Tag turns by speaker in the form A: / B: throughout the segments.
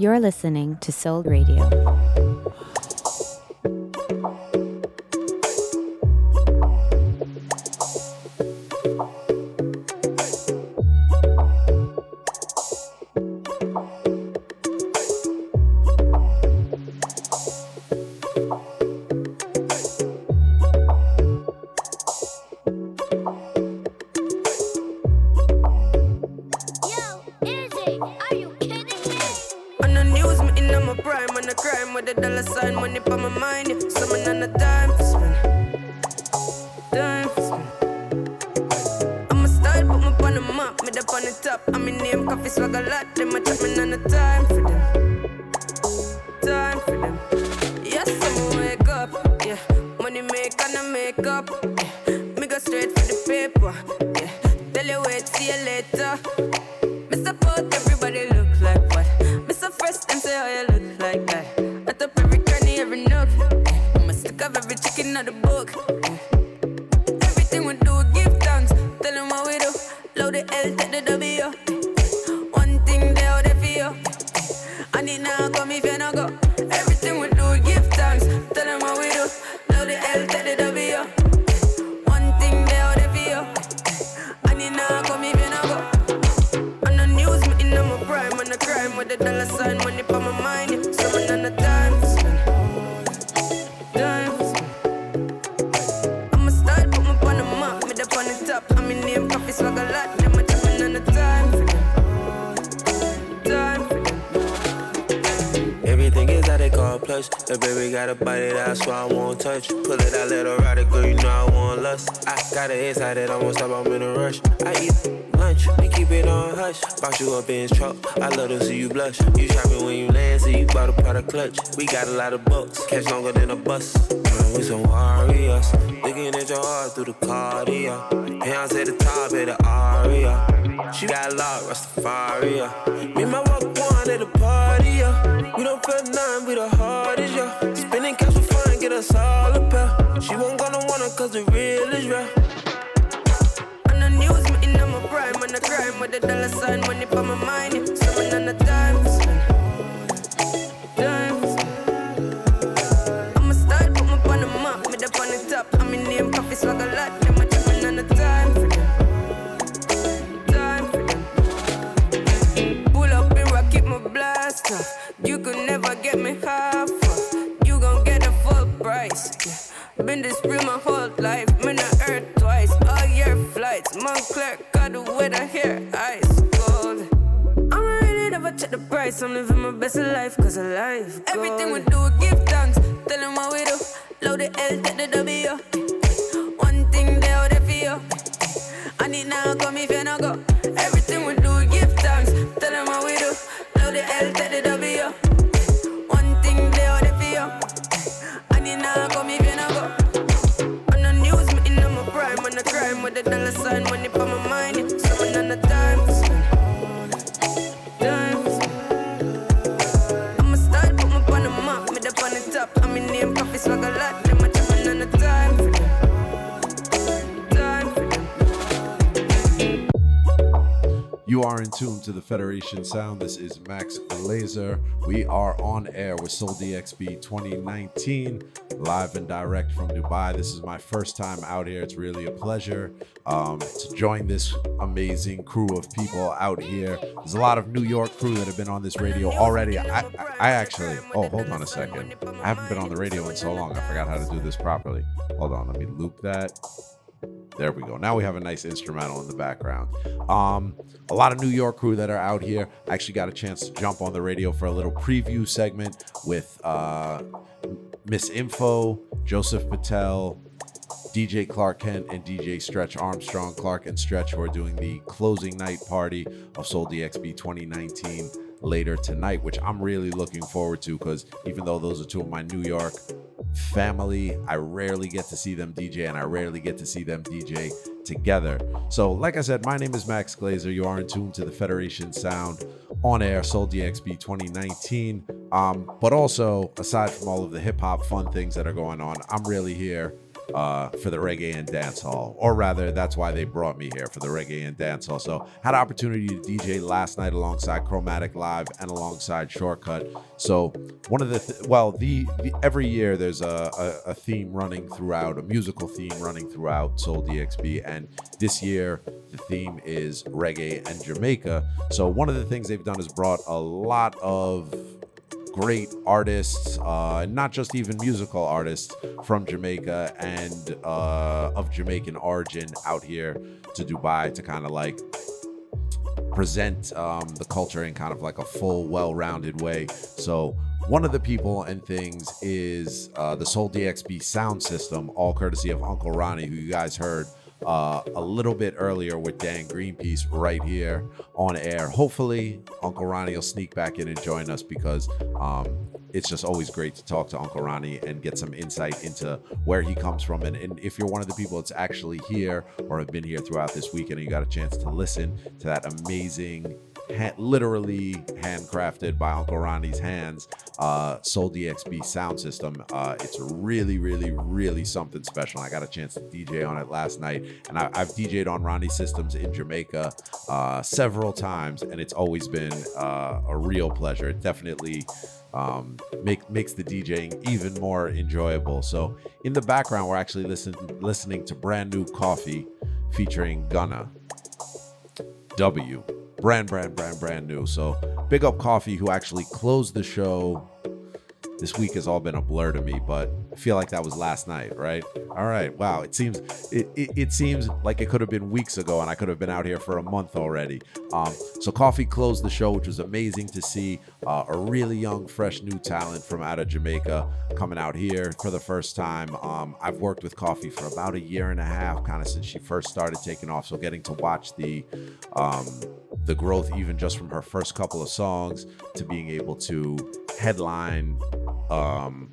A: You're listening to Sole Radio.
B: We keep it out, let her ride it, Box you know I want truck, I got a I'm in a rush i eat lunch be keep it on hush about you been truck, i love to see you blush. You shopping when you land, so you bought a product clutch. We got a lot of bucks, catch longer than a bus. We some warriors, looking at your heart through the cardio. Hands at the top of the aria. She got a lot, Rastafari. Me and my walk one at the party. We don't feel nothing, we the cash us all a pair. She won't gonna want it, cause the real is real. On the news, me in my prime, on the crime with the dollar sign, money for my mind. Someone Been this real my whole life. Man, I earth twice. All year flights. Montclair got the weather here. Ice cold. I'm really never check the price. I'm living my best life, cause of life. Gold. Everything we do, we give thanks. Tell them what we do. Load the L, take the W. One thing they out there for you. I need now, come if you not go.
C: You are in tune to the Federation Sound. This is Max Glazer. We are on air with Sole DXB 2019, live and direct from Dubai. This is my first time out here. It's really a pleasure um, to join this amazing crew of people out here. There's a lot of New York crew that have been on this radio already. I, I actually, oh, hold on a second. I haven't been on the radio in so long. I forgot how to do this properly. Hold on, let me loop that. There we go. Now we have a nice instrumental in the background. Um, a lot of New York crew that are out here. I actually got a chance to jump on the radio for a little preview segment with uh, Miss Info, Joseph Patel, DJ Clark Kent, and DJ Stretch Armstrong. Clark and Stretch who are doing the closing night party of Sole DXB 2019 later tonight, which I'm really looking forward to because even though those are two of my New York family, I rarely get to see them DJ and I rarely get to see them DJ together. So, like I said, my name is Max Glazer. You are in tune to the Federation Sound on air, Sole DXB 2019. Um, but also, aside from all of the hip hop fun things that are going on, I'm really here uh, for the reggae and dance hall, or rather, that's why they brought me here for the reggae and dance hall. So had opportunity to DJ last night alongside Chromatic Live and alongside Shortcut. So one of the th- well, the, the, every year there's a, a, a theme running throughout, a musical theme running throughout Sole DXB, and this year the theme is reggae and Jamaica. So one of the things they've done is brought a lot of great artists, uh, not just even musical artists from Jamaica and uh, of Jamaican origin out here to Dubai to kind of like present um, the culture in kind of like a full, well rounded way. So, one of the people and things is uh, the Sole DXB sound system, all courtesy of Uncle Ronnie, who you guys heard uh, a little bit earlier with Dan Greenpeace right here on air. Hopefully, Uncle Ronnie will sneak back in and join us because um, it's just always great to talk to Uncle Ronnie and get some insight into where he comes from. And, and if you're one of the people that's actually here or have been here throughout this weekend and you got a chance to listen to that amazing ha- literally handcrafted by Uncle Ronnie's hands, uh, Sole DXB sound system. Uh, it's really, really, really something special. I got a chance to DJ on it last night, and I, have DJed on Ronnie systems in Jamaica uh, several times, and it's always been uh, a real pleasure. It definitely um, make makes the DJing even more enjoyable. So in the background, we're actually listening listening to brand new Koffee featuring Gunna W brand, brand, brand, brand new. So big up Koffee, who actually closed the show this week has all been a blur to me, but I feel like that was last night, right? All right, wow. It seems it, it, it seems like it could have been weeks ago, and I could have been out here for a month already. Um, so Koffee closed the show, which was amazing to see uh, a really young, fresh, new talent from out of Jamaica coming out here for the first time. Um, I've worked with Koffee for about a year and a half, kind of since she first started taking off. So getting to watch the um, the growth, even just from her first couple of songs to being able to headline um,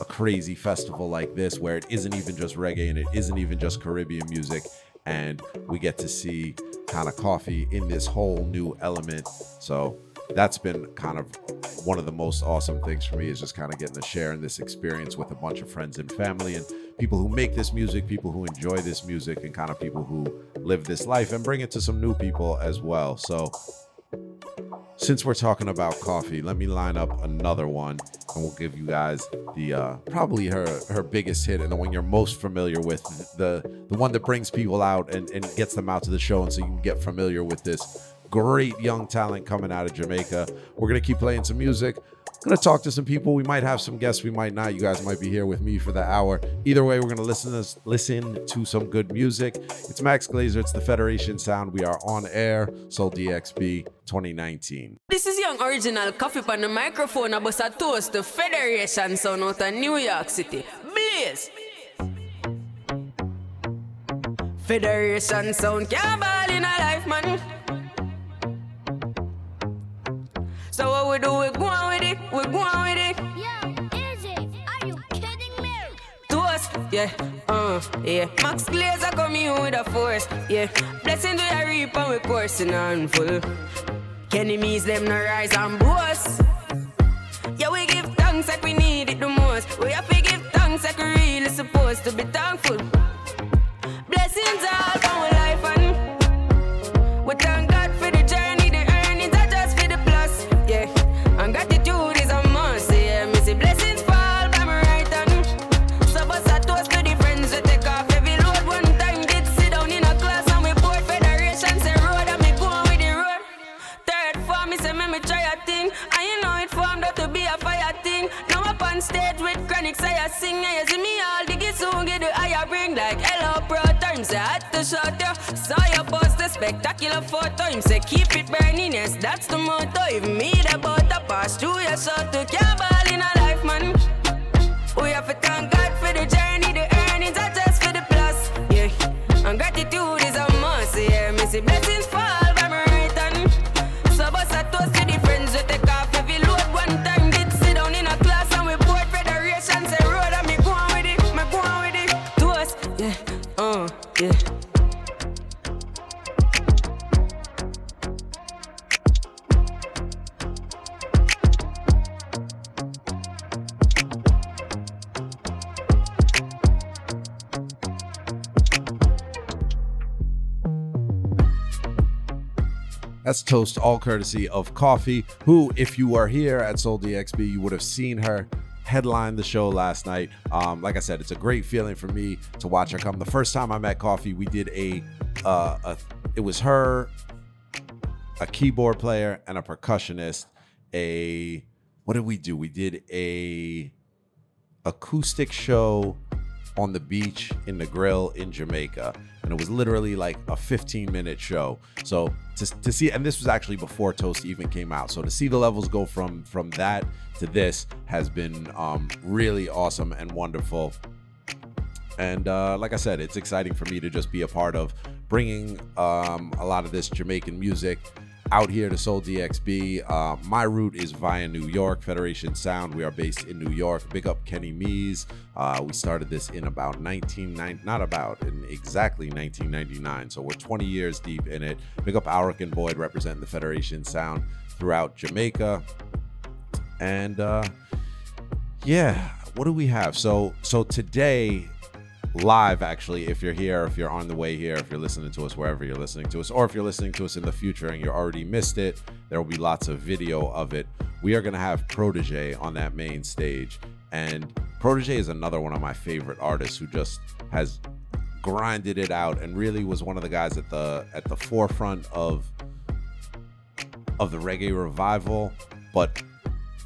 C: a crazy festival like this where it isn't even just reggae and it isn't even just Caribbean music. And we get to see kind of Koffee in this whole new element. So that's been kind of one of the most awesome things for me is just kind of getting to share in this experience with a bunch of friends and family and people who make this music, people who enjoy this music, and kind of people who live this life and bring it to some new people as well. So since we're talking about Koffee, let me line up another one and we'll give you guys the uh, probably her her biggest hit and the one you're most familiar with, the the one that brings people out and, and gets them out to the show and so you can get familiar with this great young talent coming out of Jamaica. We're gonna keep playing some music gonna talk to some people. We might have some guests, we might not. You guys might be here with me for the hour. Either way, we're gonna listen to listen to some good music. It's Max Glazer. It's the Federation Sound. We are on air. Sole DXB 2019.
A: This is Young Original Koffee on the microphone. I bust a toast to Federation Sound out of New York City. Blaze. Federation Sound can't ball in a life, man. So what we do, we go on with it, we go on with it.
D: Yo, Izzy, are you kidding me?
A: To us, yeah, uh, yeah. Max Glazer coming with a force, yeah. Blessings we are reap and we coursing on full. Enemies them no rise and boast. Yeah, we give thanks like we need it the most. We have to give thanks like we really supposed to be had to shut you. Saw you post a spectacular photo. Him say keep it burning, yes, that's the motto. Even me the butter pass through your shot to can't Toast,
C: all courtesy of Koffee, who, if you are here at Sole DXB, you would have seen her headline the show last night. Um, like I said, it's a great feeling for me to watch her come. The first time I met Koffee, we did a, uh, a it was her, a keyboard player, and a percussionist. A what did we do? We did a acoustic show on the beach in the grill in Jamaica. And it was literally like a 15 minute show. So to, to see, and this was actually before Toast even came out. So to see the levels go from from that to this has been um, really awesome and wonderful. And uh, like I said, it's exciting for me to just be a part of bringing um, a lot of this Jamaican music out here to Sole DXB. Uh, my route is via New York, Federation Sound. We are based in New York. Big up Kenny Meez. Uh, we started this in about 1990, not about, in exactly 1999. So we're 20 years deep in it. Big up Alric and Boyd representing the Federation Sound throughout Jamaica. And uh, yeah, what do we have? So so today live actually if you're here if you're on the way here if you're listening to us wherever you're listening to us or if you're listening to us in the future and you already missed it there will be lots of video of it. We are going to have Protoje on that main stage and Protoje is another one of my favorite artists who just has grinded it out and really was one of the guys at the at the forefront of of the reggae revival but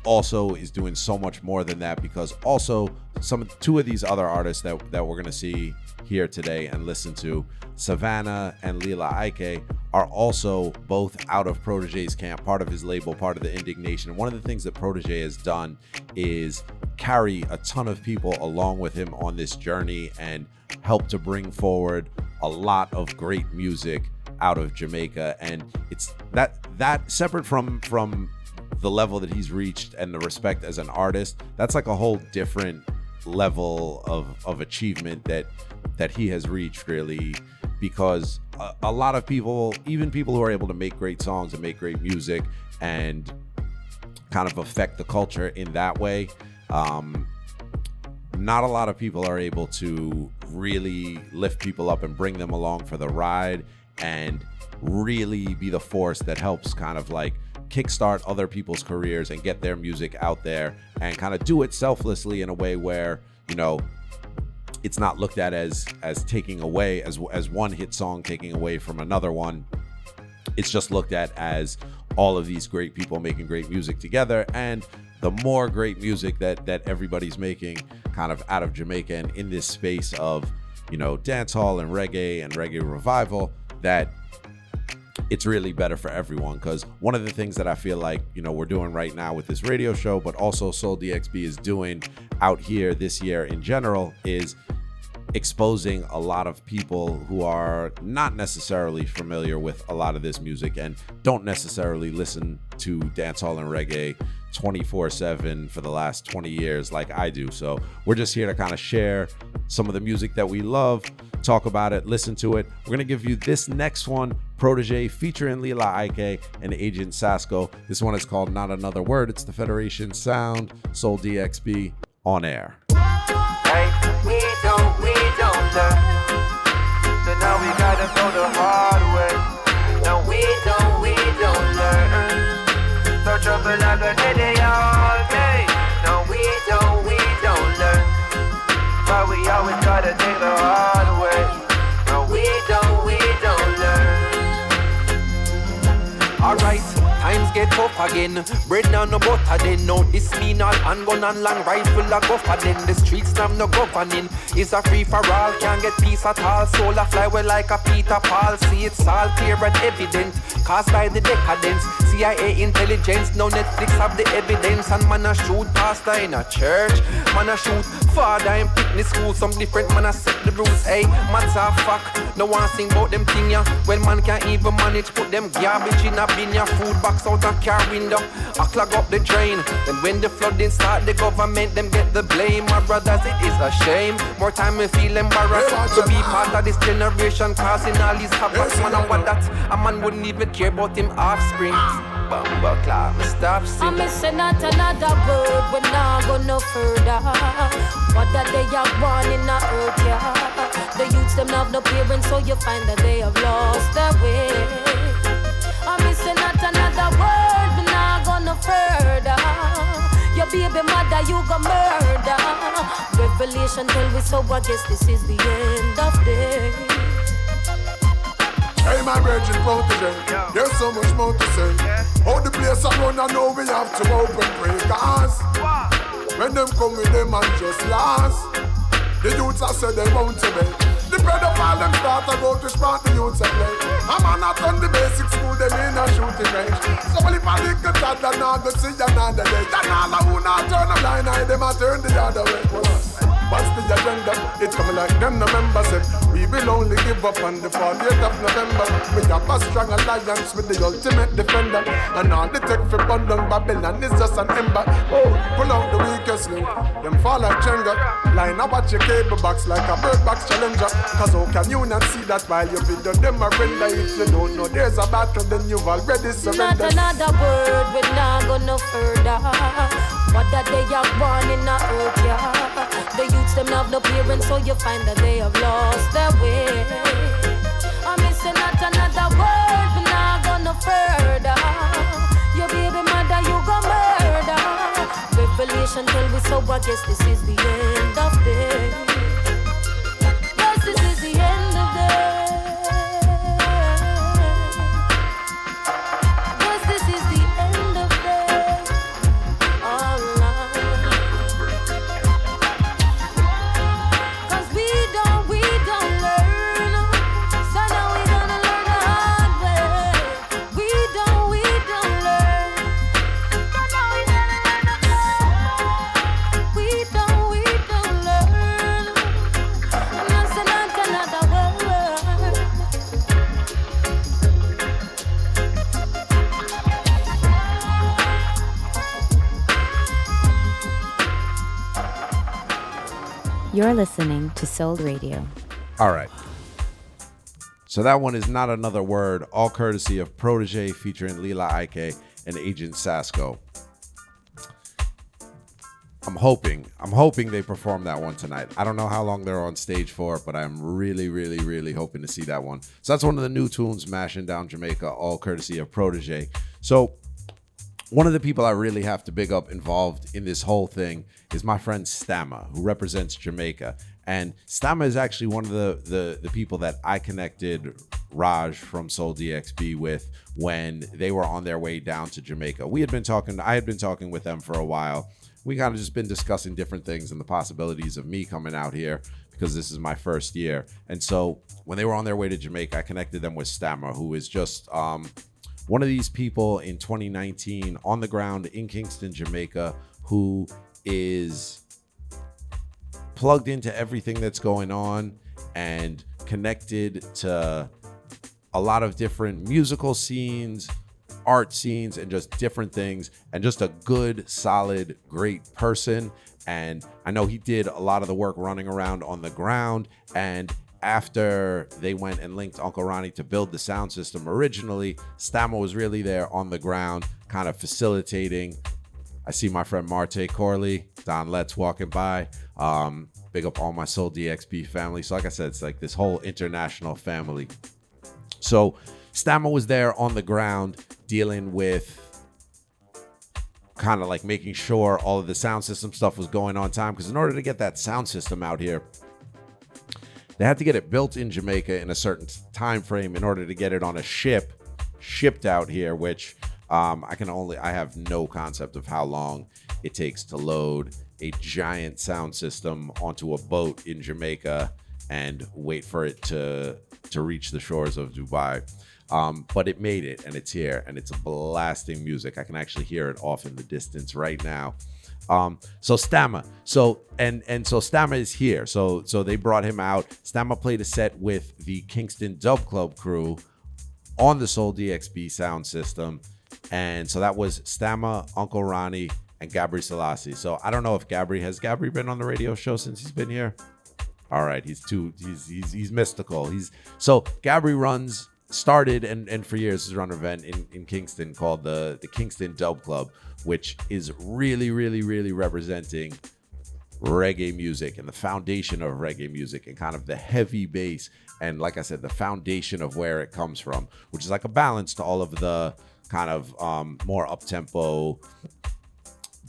C: also is doing so much more than that because also some two of these other artists that, that we're gonna see here today and listen to, Sevana and Lila Ike, are also both out of Protoje's camp, part of his label, part of the In.Digg.Nation. One of the things that Protoje has done is carry a ton of people along with him on this journey and help to bring forward a lot of great music out of Jamaica. And it's that that separate from from the level that he's reached and the respect as an artist, that's like a whole different level of of achievement that that he has reached really because a, a, lot of people even people who are able to make great songs and make great music and kind of affect the culture in that way um, not a lot of people are able to really lift people up and bring them along for the ride and really be the force that helps kind of like kickstart other people's careers and get their music out there and kind of do it selflessly in a way where you know it's not looked at as as taking away as as one hit song taking away from another one. It's just looked at as all of these great people making great music together and the more great music that that everybody's making kind of out of Jamaica and in this space of you know dancehall and reggae and reggae revival that it's really better for everyone because one of the things that I feel like you know we're doing right now with this radio show, but also Sole DXB is doing out here this year in general is exposing a lot of people who are not necessarily familiar with a lot of this music and don't necessarily listen to dancehall and reggae 24 7 for the last 20 years like I do. So we're just here to kind of share some of the music that we love, talk about it, listen to it. We're going to give you this next one, Protoje, featuring Lila Ike and Agent Sasco. This one is called Not Another Word. It's the Federation Sound, Sole DXB on air.
E: Hey, we don't, we don't learn. So now we gotta go the hard way. No, we don't, we don't learn. So trouble like a day all day. No, we don't, we don't learn. But we always gotta take the hard way. Alright. Get tough again. Bread now no butter then. No this mean all handgun and long rifle a go for then. The streets now no governing. It's a free for all. Can't get peace at all. Soul a fly well like a Peter Paul. See it's all clear and evident. Caused by the decadence. CIA intelligence. No Netflix have the evidence. And man a shoot pastor in a church. Man a shoot father in picnic school. Some different man a set the rules. Hey, man's a fuck. No one sing about them thing ya. Well man can't even manage put them garbage in a bin ya. Food box out a car window. I clog up the drain. Then when the flooding start, the government them get the blame. My brothers, it is a shame. More time me feel embarrassed to be part of this generation causing all these havoc. Man, I want that a man wouldn't even care about him offspring. Bumba clap, stop singing.
F: I'm missing not another word, but now go no further. What that they are born in the earth, yeah. The youths them have no parents, so you find that they have lost their way. You go murder. Revelation tell we so, I guess this is the end of day.
G: Hey, my virgin protege, there's so much more to say. How the place I run, I know we have to open pray. Cause when them come with them and just last, the youths I said they won't obey. The pedophile them start to go to smart the youths a play. A man not on the basic school, them in a shooting range. So if a toddler, now go see another day. Then all who not turn a blind eye, them a turn the other way. What's the agenda? It's coming like them November said. We will only give up on the 40th of November. We have a strong alliance with the ultimate defender. And all the tech for bundle Babylon is just an ember. Oh, pull out the weakest link. Them fall like Jenga. Line up at your cable box like a bird box challenger. Cause how can you not see that while you video them a render? If you don't know there's a battle, then you've already surrendered.
F: Not another word, we not go no further. What that they are born in a earth, yeah. The youths them have no parents, so you find that they have lost their way. I'm missing not another word, we not go no further. Your baby mother, you go murder. Revelation tell we so, I guess this is the end of day.
H: You're listening to Sole Radio.
C: All right. So that one is not another word, all courtesy of Protoje featuring Lila Ike and Agent Sasco. I'm hoping, I'm hoping they perform that one tonight. I don't know how long they're on stage for, but I'm really, really, really hoping to see that one. So that's one of the new tunes mashing down Jamaica, all courtesy of Protoje. So one of the people I really have to big up involved in this whole thing is my friend Stamma, who represents Jamaica. And Stamma is actually one of the, the the people that I connected Raj from Sole DXB with when they were on their way down to Jamaica. We had been talking, I had been talking with them for a while. We kind of just been discussing different things and the possibilities of me coming out here because this is my first year. And so when they were on their way to Jamaica, I connected them with Stammer, who is just um, one of these people in 2019 on the ground in Kingston, Jamaica, who is plugged into everything that's going on and connected to a lot of different musical scenes, art scenes, and just different things, and just a good, solid, great person. And I know he did a lot of the work running around on the ground. And after they went and linked Uncle Ronnie to build the sound system originally, Stammer was really there on the ground, kind of facilitating. I see my friend Marte Corley, Don Letts walking by. Um, big up all my Sole DXB family. So, like I said, it's like this whole international family. So Stammer was there on the ground dealing with kind of like making sure all of the sound system stuff was going on time. Because in order to get that sound system out here, they had to get it built in Jamaica in a certain time frame in order to get it on a ship shipped out here, which um, I can only I have no concept of how long it takes to load a giant sound system onto a boat in Jamaica and wait for it to to reach the shores of Dubai. Um, but it made it and it's here and it's blasting music. I can actually hear it off in the distance right now. Um, so Stamma, so and and so Stamma is here. So so they brought him out. Stamma played a set with the Kingston Dub Club crew on the Sole DXB sound system. And so that was Stamma, Uncle Ronnie, and Gabre Selassie. So I don't know if Gabre has Gabre been on the radio show since he's been here. All right, he's too he's he's he's mystical. He's so Gabre runs started and and for years has run an event in, in Kingston called the the Kingston Dub Club, which is really, really, really representing reggae music and the foundation of reggae music and kind of the heavy bass and like I said, the foundation of where it comes from, which is like a balance to all of the kind of um, more up tempo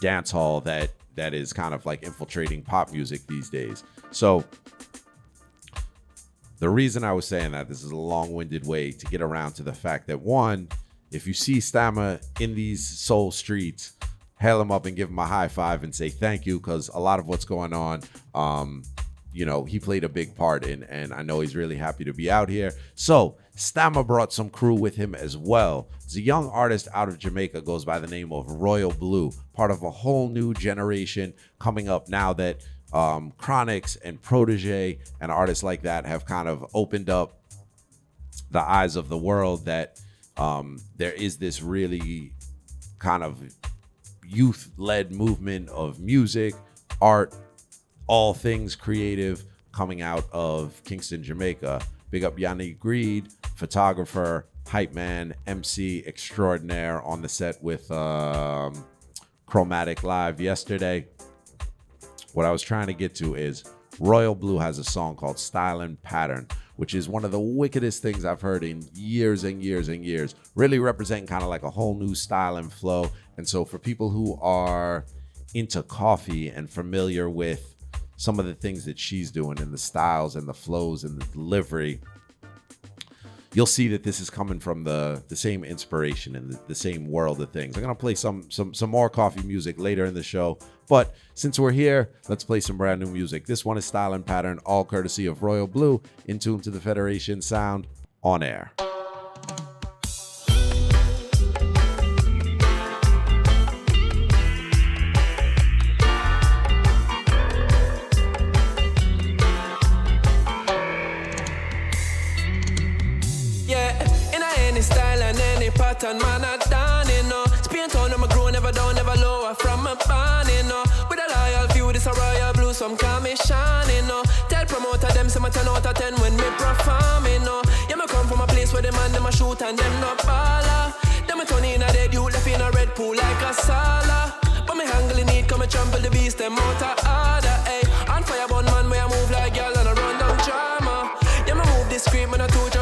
C: dance hall that that is kind of like infiltrating pop music these days. So the reason I was saying that this is a long-winded way to get around to the fact that one, if you see Stammer in these soul streets, hail him up and give him a high five and say thank you because a lot of what's going on um you know he played a big part in and i know he's really happy to be out here. So stammer brought some crew with him as well. A young artist out of jamaica goes by the name of Royal Blu part of a whole new generation coming up now that um Chronixx and Protoje and artists like that have kind of opened up the eyes of the world that um, there is this really kind of youth led movement of music, art, all things creative coming out of Kingston, Jamaica. Big up Yanni Greed, photographer, hype man, MC extraordinaire on the set with um, Chromatic Live yesterday. What I was trying to get to is Royal Blu has a song called Style and Pattern, which is one of the wickedest things I've heard in years and years and years. Really representing kind of like a whole new style and flow. And so for people who are into Koffee and familiar with some of the things that she's doing and the styles and the flows and the delivery, you'll see that this is coming from the the same inspiration and the, the same world of things. I'm gonna play some some some more Koffee music later in the show, but since we're here, let's play some brand new music. This one is Style and Pattern, all courtesy of Royal Blu, in tune to the Federation sound on air.
I: Them, my 10 out of 10 when me perform, you oh. know. Yeah, me come from a place where the man, them a shoot and them no baller. Them a turn in a dead youth, left in a red pool like a sala. But me handling it, come and trample the beast, them out of order, ayy. On fire, bun man, where I move like girl and I run down drama. Yeah, me move discreet, man, I two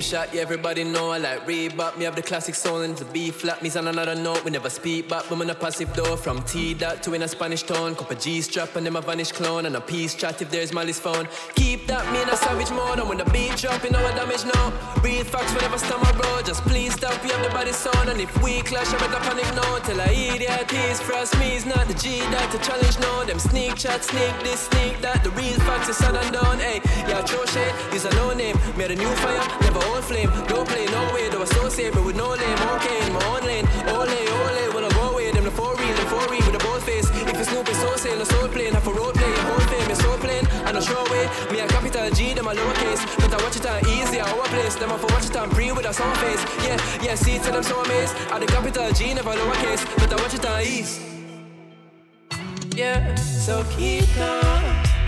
I: shot, yeah, everybody know I like Reebok. Me have the classic soul and the B flat. Me's on another note, we never speak back. I'm a passive door from T dot to in a Spanish tone. Cup of G strap and them a vanish clone. And a peace chat if there's Molly's phone. Keep that me in a savage mode. And when the beat you know what damage now. Real facts whenever a road. Just please stop, we have the body sound. And if we clash, I better panic no. Till I idiot is frost me is not the G that to challenge no. Them sneak chat, sneak this, sneak that. The real facts is and down. Hey, yeah, throw shade, use a no name. Made a new fire, never old flame. Don't play no way, don't associate me with no name. Okay, in my own lane. Ole, ole, when I go away, them the four real, the four real with a bold face. If it's Snoop, it's so sale, the soul plane. Have a road play, whole fame plain. And a show way, me a capital G, them a lowercase. But I watch it on easy, our place. Them a for watch it on pre with a summer face. Yeah, yeah, see it and I'm so amazed. At the capital G, never lowercase. But I watch it on ease. Yeah, so keep calm.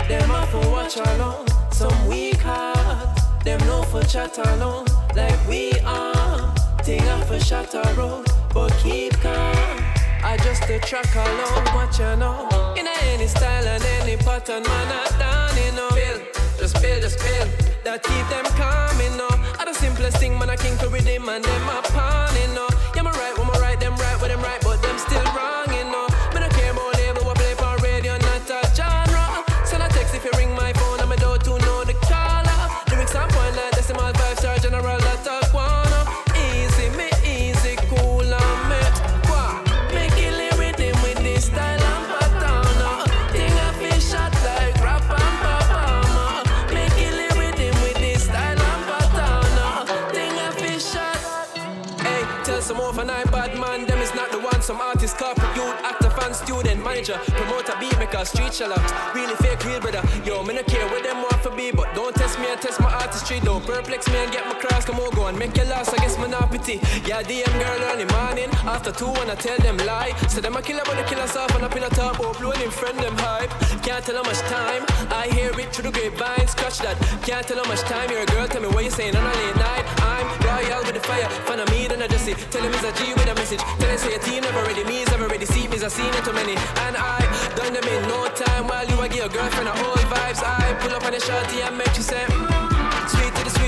I: Them off for watch along. Some weak heart. Them no for chat along. Like we are. Thing off for shatter road. But keep calm. I just a track along. What you know. In any style and any pattern, man, I done you know. Bill, just bill, just bill. That keep them calm, you know. I the simplest thing, man, I king to rhythm and them a pawn, you know. Yeah, me right, when me right, them right, when them right, but them still wrong, beat street seller. Really fake, real brother. Yo, me no care what them want and my artistry. Don't perplex me and get my cross. Come on, go and make your loss. I guess pity. Yeah, DM girl early morning. After two, when I tell them lie. So them a killer, but kill us off on a pillar top. Oh, blowing in friend them hype. Can't tell how much time. I hear it through the grapevine. Scratch that. Can't tell how much time. You're a girl, tell me what you saying on a late night. I'm royal with the fire. Fan of me, then I just see. Tell him it's a G with a message. Tell him say your team never ready. Me's never ready. See me's I seen it too many. And I done them in no time. While you a give your girlfriend a old vibes. I pull up on the shorty and make you say, mm,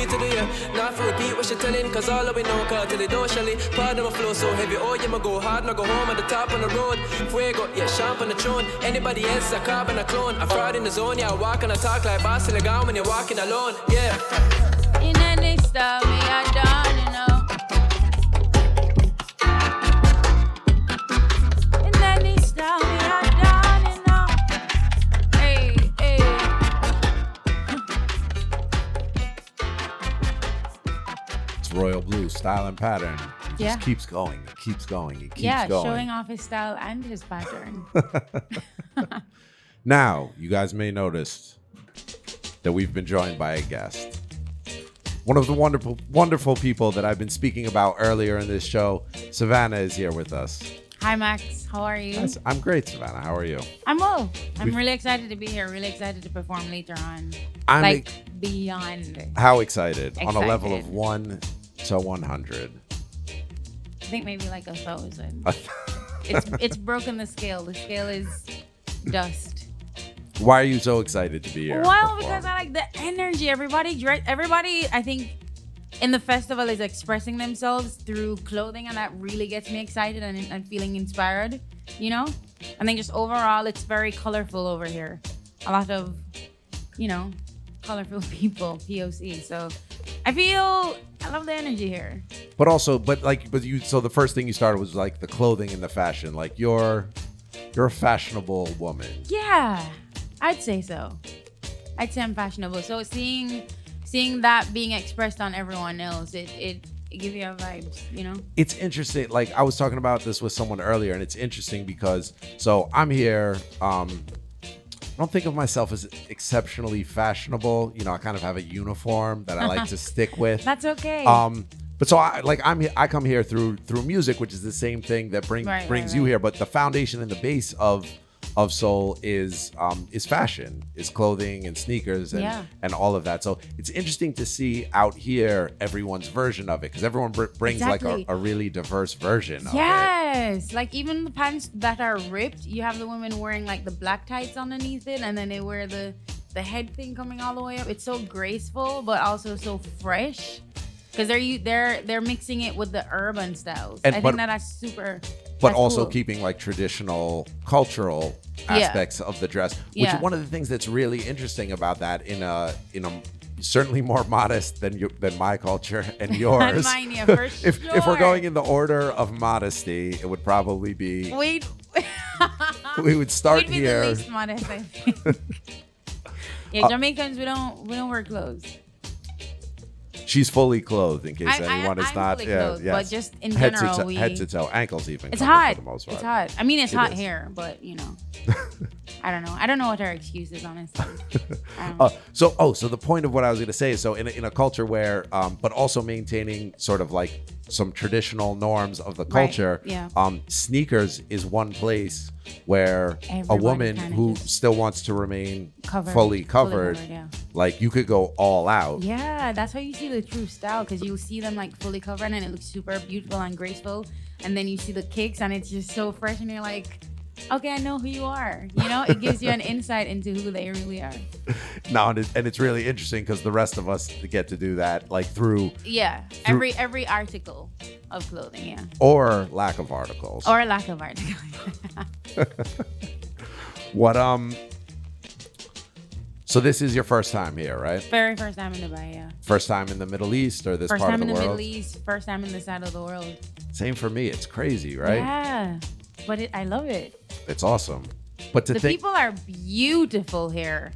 I: to the the yeah. Not for repeat what she telling, cause all of we know, cause till they don't shelly. Pardon my flow so heavy. Oh, yeah, ma go hard, now go home at the top on the road. Fuego, yeah, champ on the throne. Anybody else, a carbon, a clone. I fraud in the zone, yeah, I walk and I talk like boss in the gown when you're walking alone. Yeah.
J: In any style, me I done, style
C: and pattern. It just
J: Yeah.
C: keeps going. It keeps going. It keeps
J: Yeah,
C: going.
J: showing off his style and his pattern.
C: Now, you guys may notice that we've been joined by a guest. One of the wonderful, wonderful people that I've been speaking about earlier in this show, Sevana, is here with us.
J: Hi, Max. How are you?
C: Yes, I'm great, Sevana. How are you?
J: I'm well. I'm
C: We've-
J: really excited to be here. Really excited to perform later on.
C: I'm
J: like
C: ex-
J: beyond.
C: How excited? On a level of one to 100.
J: I think maybe like a thousand. It's it's broken the scale. The scale is dust.
C: Why are you so excited to be here?
J: Well,
C: perform?
J: because I like the energy. Everybody, everybody, I think in the festival is expressing themselves through clothing, and that really gets me excited and, and feeling inspired. You know, I think just overall, it's very colorful over here. A lot of, you know, colorful people, POC. So I feel I love the energy here.
C: But also, but like, but you. So the first thing you started was like the clothing and the fashion. Like you're, you're a fashionable woman.
J: Yeah, I'd say so. I'd say I'm fashionable. So seeing seeing that being expressed on everyone else, it it, gives you a vibes, you know?
C: It's interesting. Like I was talking about this with someone earlier, and it's interesting because so I'm here. Um, don't think of myself as exceptionally fashionable. You know, I kind of have a uniform that I like to stick with.
J: That's okay.
C: Um, but so I like I'm I come here through through music, which is the same thing that bring,
J: Right, right,
C: brings you
J: right.
C: here. But the foundation and the base of of soul is um, is fashion, is clothing and sneakers and
J: Yeah.
C: and all of that. So it's interesting to see out here everyone's version of it because everyone br- brings
J: Exactly.
C: like a, a really diverse version of it.
J: Yes, like even the pants that are ripped, you have the women wearing like the black tights underneath it, and then they wear the the head thing coming all the way up. It's so graceful, but also so fresh, because they're they're they're mixing it with the urban styles.
C: And-
J: I think that that's super.
C: But also
J: cool.
C: keeping like traditional cultural
J: Yeah.
C: aspects of the dress, which
J: Yeah.
C: one of the things that's really interesting about that in a in a certainly more modest than you than my culture and yours.
J: mine, yeah, for
C: if if we're going in the order of modesty, it would probably be
J: Wait,
C: we would start
J: we'd
C: here.
J: the least modest, I think. yeah, uh, Jamaicans, we don't we don't wear clothes.
C: She's fully clothed in case
J: I- I-
C: anyone is
J: I'm
C: not.
J: fully
C: yeah,
J: clothed,
C: yes.
J: but just in
C: head
J: general,
C: to
J: we-
C: head to toe, ankles even.
J: It's hot.
C: for the most
J: It's hot. I mean, it's
C: It
J: hot
C: is.
J: here, but you know, I don't know. I don't know what her excuse is, honestly. I don't know.
C: Uh, so, oh, so the point of what I was going to say is, so in a, in a culture where, um, but also maintaining sort of like some traditional norms of the
J: Right,
C: culture,
J: yeah.
C: um, sneakers is one place where a woman who still wants to remain
J: Covered,
C: fully
J: fully
C: covered,
J: covered, yeah.
C: like you could go all out.
J: Yeah, that's how you see the true style because you see them like fully covered and it looks super beautiful and graceful. And then you see the kicks and it's just so fresh and you're like, okay, I know who you are. You know, it gives you an insight into who they really are.
C: No, and, it, and it's really interesting because the rest of us get to do that, like through
J: Yeah,
C: Through-
J: every every article of clothing, yeah,
C: or lack of articles.
J: or lack of article.
C: what um. So this is your first time here, right?
J: Very first time in Dubai, yeah.
C: First time in the Middle East or this
J: First
C: part
J: time
C: of
J: in
C: the
J: the
C: world?
J: Middle East, first time in this side of the world.
C: Same for me. It's crazy, right?
J: Yeah, but it, I love it.
C: It's awesome. But to
J: the
C: think,
J: people are beautiful here.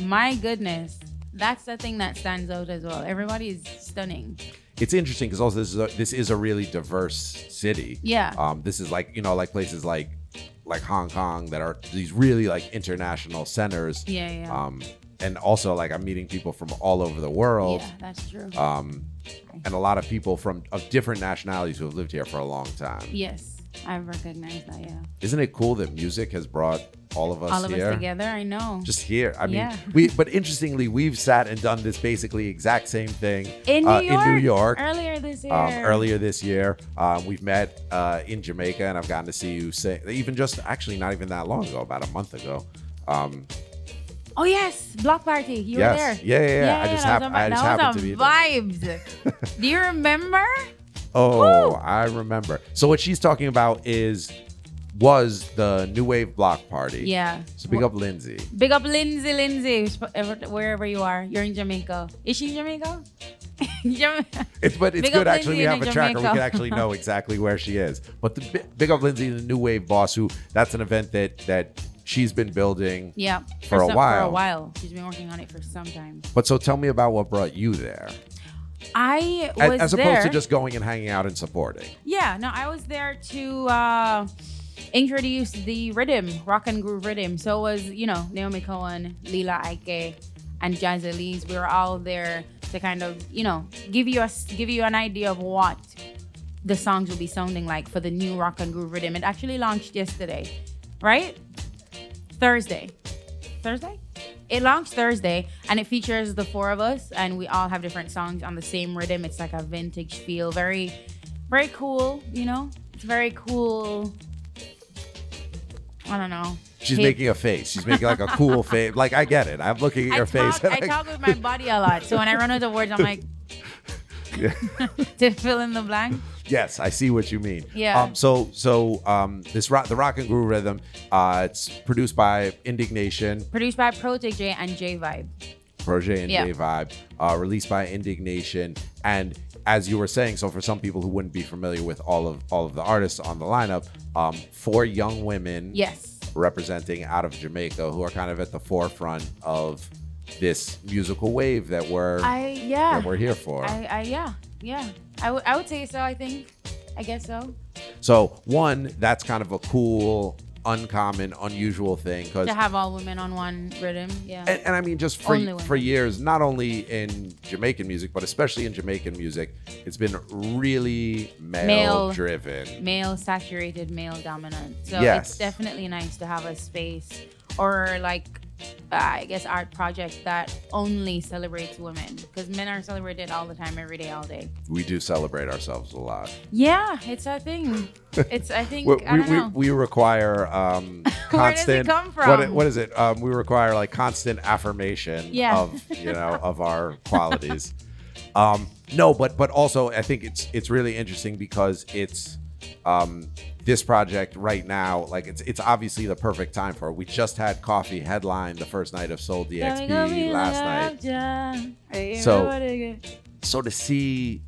J: My goodness, that's the thing that stands out as well. Everybody is stunning.
C: it's interesting because also this is a, this is a really diverse city.
J: Yeah.
C: Um, this is like you know like places like like Hong Kong that are these really like international centers.
J: Yeah, yeah.
C: Um, and also like I'm meeting people from all over the world.
J: yeah, that's true.
C: Um, and a lot of people from of different nationalities who have lived here for a long time.
J: yes, I recognize that. Yeah,
C: Isn't it cool that music has brought all of us
J: all of
C: here?
J: us together. I know.
C: Just here. I mean,
J: Yeah.
C: we. But interestingly, we've sat and done this basically exact same thing
J: in New
C: uh,
J: York.
C: in New York
J: earlier this year.
C: um, earlier this year. Um, we've met uh, in Jamaica, and I've gotten to see you sing. Even just actually not even that long ago, about a month ago. Um,
J: Oh yes, block party. You
C: Yes.
J: were there.
C: Yeah, yeah, yeah. I just hap- I just happened to be there.
J: vibes. Do you remember?
C: Oh,
J: Woo!
C: I remember. So what she's talking about is was the new wave block party.
J: Yeah.
C: So big up Lindsay.
J: Big up Lindsay, Lindsay, wherever you are. You're in Jamaica. Is she in Jamaica? Jam-
C: It's but it's
J: Big
C: good actually. We have a tracker. We
J: Jamaica.
C: can actually know exactly where she is. But the big up Lindsay, the new wave boss, who that's an event that that she's been building.
J: yeah.
C: For a
J: some- For
C: while.
J: a while. She's been working on it for some time.
C: But so tell me about what brought you there,
J: I
C: as,
J: was
C: as opposed
J: there.
C: to just going and hanging out and supporting.
J: Yeah, no, I was there to uh, introduce the rhythm, rock and groove rhythm. So it was, you know, Naomi Cowan, Lila Ike, and Jaz Elise. We were all there to kind of, you know, give you a give you an idea of what the songs will be sounding like for the new rock and groove rhythm. It actually launched yesterday, right? Thursday. Thursday? It launched Thursday and it features the four of us and we all have different songs on the same rhythm. It's like a vintage feel, very very cool, you know? It's very cool. I don't know.
C: She's
J: Hip-
C: making a face. She's making like a cool face. Like I get it. I'm looking at
J: I
C: your face.
J: talk, I talk with my body a lot. So when I run out of words, I'm like to fill in the blank.
C: yes, I see what you mean.
J: Yeah.
C: Um, so so um, this rock, the rock and groove rhythm. Uh, it's produced by In.Digg.Nation,
J: Produced by Protoje and J Vibe.
C: Protoje and
J: Yeah.
C: J Vibe. Uh, released by In.Digg.Nation, and as you were saying, so for some people who wouldn't be familiar with all of all of the artists on the lineup, um, four young women.
J: Yes.
C: representing out of Jamaica who are kind of at the forefront of this musical wave that we're
J: I yeah.
C: that we're here for.
J: I, I yeah yeah. I would I would say so. I think. I guess so.
C: so one, that's kind of a cool, uncommon, unusual thing because.
J: To have all women on one rhythm. Yeah.
C: And, and I mean, just for,
J: Only women.
C: for years, not only in Jamaican music, but especially in Jamaican music, it's been really male,
J: Male.
C: driven.
J: male saturated male dominant so
C: Yes.
J: it's definitely nice to have a space or like i guess art project that only celebrates women because men are celebrated all the time every day all day
C: We do celebrate ourselves a lot.
J: yeah it's a thing it's i think
C: we,
J: i don't
C: we,
J: know
C: we require um,
J: Where does it
C: constant.
J: come
C: What,
J: from?
C: what is it? Um, we require like constant affirmation
J: Yeah.
C: of you know of our qualities. um, no, but but also I think it's it's really interesting because it's um, this project right now. Like it's it's obviously the perfect time for it. We just had Koffee headline the first night of Sole DXB last night. So- so to see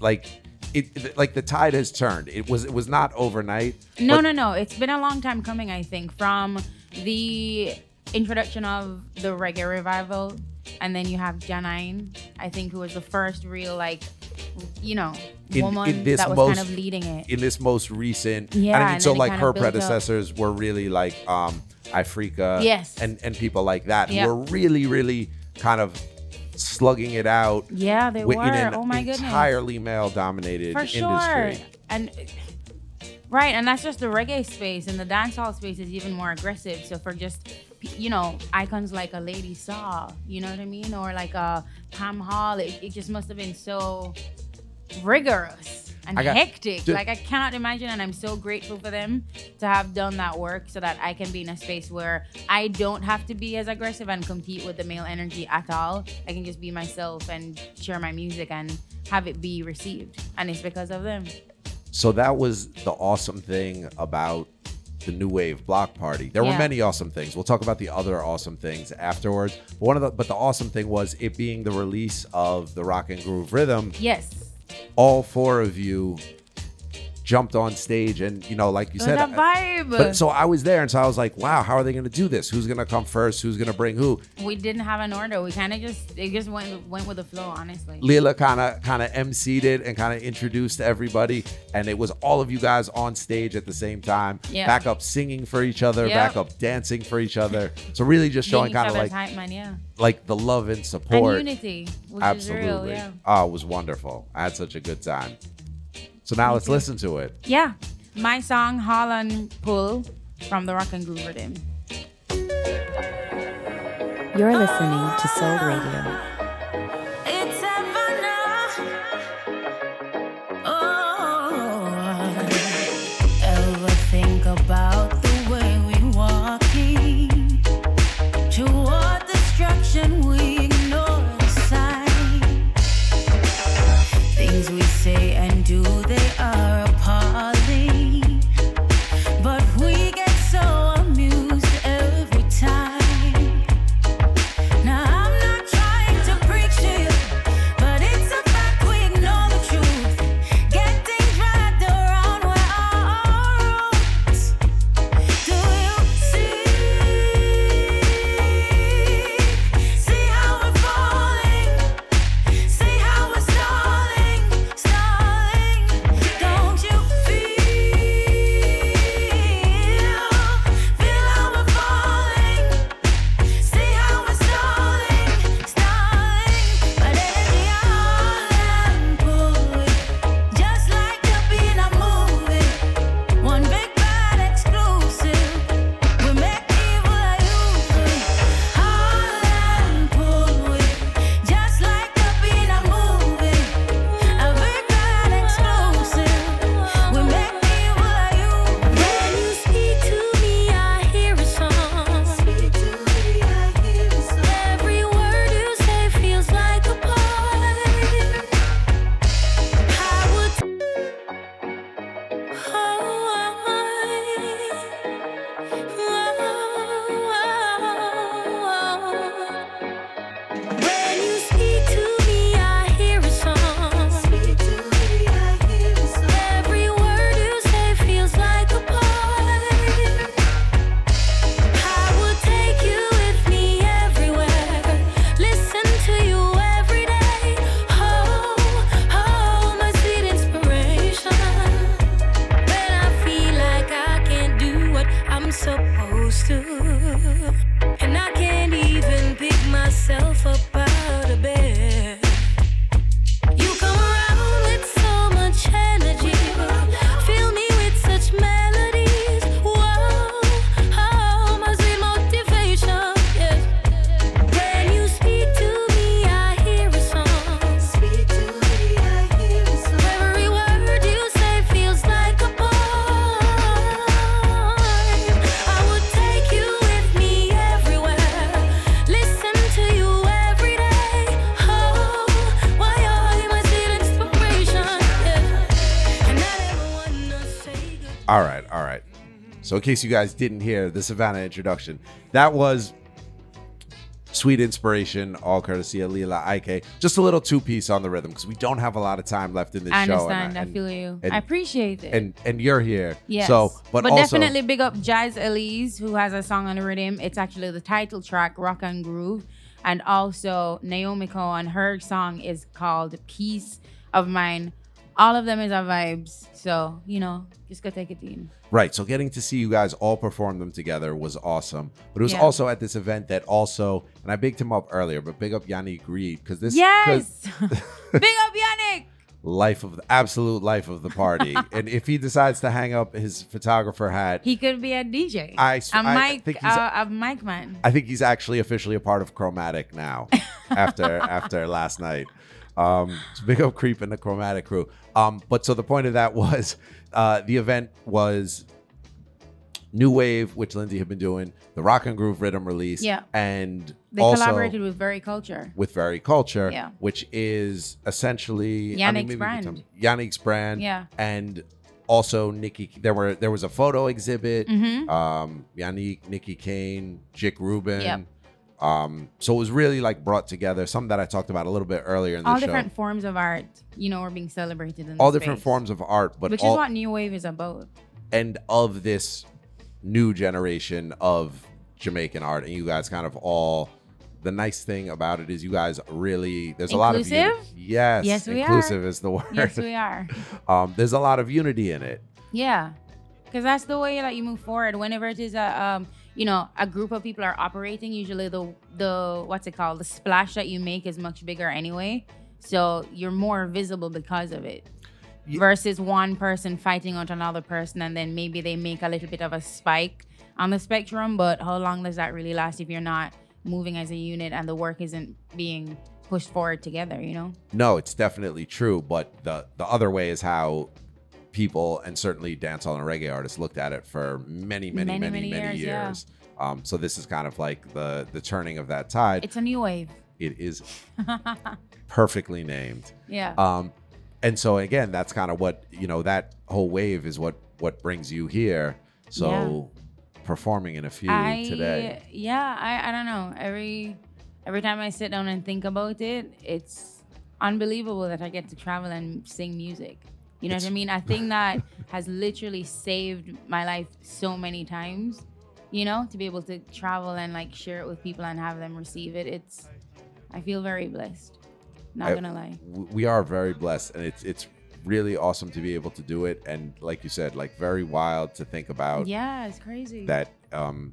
C: like it like the tide has turned it was it was not overnight
J: No, no, no. It's been a long time coming, I think, from the introduction of the reggae revival. And then you have Jah9, I think, who was the first real, like, you know,
C: In-
J: woman
C: in
J: that was
C: most-
J: kind of leading it.
C: in this most recent
J: Yeah,
C: and I mean
J: and
C: so like her
J: built up.
C: predecessors were really like um Ifrica
J: Yes.
C: and and people like that who were really really kind of slugging it out
J: yeah, they were.
C: in an
J: oh my goodness.
C: entirely male dominated
J: For sure.
C: industry
J: And right, and that's just the reggae space, and the dancehall space is even more aggressive. So for just you know icons like a Lady Saw, you know what I mean, or like a Pam Hall, it, it just must have been so rigorous and
C: got-
J: hectic.
C: Dude.
J: like I cannot imagine, and I'm so grateful for them to have done that work so that I can be in a space where I don't have to be as aggressive and compete with the male energy at all. I can just be myself and share my music and have it be received, and it's because of them.
C: So that was the awesome thing about the new wave block party. There were many awesome things. We'll talk about the other awesome things afterwards. But one of the but the awesome thing was it being the release of the rock and groove rhythm.
J: Yes.
C: All four of you jumped on stage and you know, like you said,
J: vibe.
C: but so I was there, and so I was like, wow, how are they gonna do this? Who's gonna come first? Who's gonna bring who?
J: we didn't have an order. We kind of just it just went went with the flow, honestly.
C: Lila kind of kind of emceed it and kind of introduced everybody, and it was all of you guys on stage at the same time,
J: Yeah.
C: back up singing for each other,
J: Yep.
C: back up dancing for each other. So really just showing kind of like
J: man, yeah.
C: like the love and support.
J: And unity, which
C: Absolutely.
J: real, yeah.
C: Oh, it was wonderful. I had such a good time. So now let's listen to it.
J: Yeah. My song Holland Pull from the Rock and Groove Rhythm.
F: You're listening to Sole Radio.
K: So
C: in case you guys didn't hear the Sevana introduction, that was sweet inspiration, all courtesy of Lila Ike. Just a little two piece on the rhythm because we don't have a lot of time left in this
J: I
C: show. and
J: understand. I, feel you.
C: and-
J: I appreciate it.
C: and and you're here.
J: Yes.
C: So, but, also,
J: definitely big up Jaz Elise, who has a song on the rhythm. It's actually the title track, Rock and Groove. And also Naomi Cowan, her song is called Peace of Mind. All of them is our vibes. So, you know, just go take it in.
C: Right. So getting to see you guys all perform them together was awesome. But it was
J: Yeah.
C: also at this event that also, and I bigged him up earlier, but big up Yannick Reed because this
J: Yes. big up Yannick.
C: life of the absolute life of the party. and if he decides to hang up his photographer hat,
J: He could be a DJ.
C: I s-
J: a
C: I
J: mic,
C: think he's-
J: uh, a mic man.
C: I think he's actually officially a part of Chromatic now after after last night. Um, big up creep in the Chromatic crew. Um, but so the point of that was uh, the event was New Wave, which Lindsay had been doing, the Rock and Groove Rhythm release,
J: Yeah.
C: and
J: They
C: also
J: collaborated with Very Culture.
C: with Very Culture,
J: Yeah.
C: which is essentially I mean,
J: Yannick's
C: you can
J: brand.
C: Yannick's brand,
J: Yeah.
C: and also Nikki. There were there was a photo exhibit.
J: Mhm.
C: Um, Yannick, Nikki Kane, Jick Rubin,
J: Yep.
C: Um, so it was really like brought together. Something that I talked about a little bit earlier in the
J: all
C: show.
J: different forms of art, you know, are being celebrated in
C: all different
J: space,
C: forms of art, but
J: which
C: all
J: is what new wave is about.
C: and of this new generation of Jamaican art, and you guys kind of all. The nice thing about it is you guys really there's a lot of
J: Inclusive?
C: yes
J: Yes, we are.
C: inclusive is the word
J: Yes, we are.
C: um there's a lot of unity in it
J: Yeah, because that's the way that you move forward. Whenever it is a, um, you know, a group of people are operating, usually the the what's it called, the splash that you make is much bigger anyway. So you're more visible because of it.
C: Ye-
J: Versus one person fighting out another person, and then maybe they make a little bit of a spike on the spectrum. But how long does that really last if you're not moving as a unit and the work isn't being pushed forward together? You know.
C: no it's definitely true but the the other way is how people and certainly dancehall and reggae artists looked at it for many many many
J: Many,
C: many,
J: many
C: years,
J: years, yeah.
C: um so this is kind of like the the turning of that tide
J: It's a new wave.
C: it is perfectly named
J: Yeah.
C: um and so again that's kind of what you know that whole wave is what what brings you here so performing in a few
J: I,
C: today
J: Yeah, I, I don't know. Every every time I sit down and think about it, it's unbelievable that I get to travel and sing music. You know what I mean? I think that has literally saved my life so many times. You know, to be able to travel and like share it with people and have them receive it. It's I feel very blessed. Not
C: I-
J: gonna lie.
C: we are very blessed and it's it's really awesome to be able to do it and like you said like very wild to think about
J: Yeah, it's crazy.
C: that um